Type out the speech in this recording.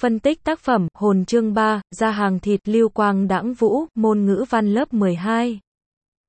Phân tích tác phẩm, hồn chương 3, ra hàng thịt, lưu quang đãng vũ, môn ngữ văn lớp 12.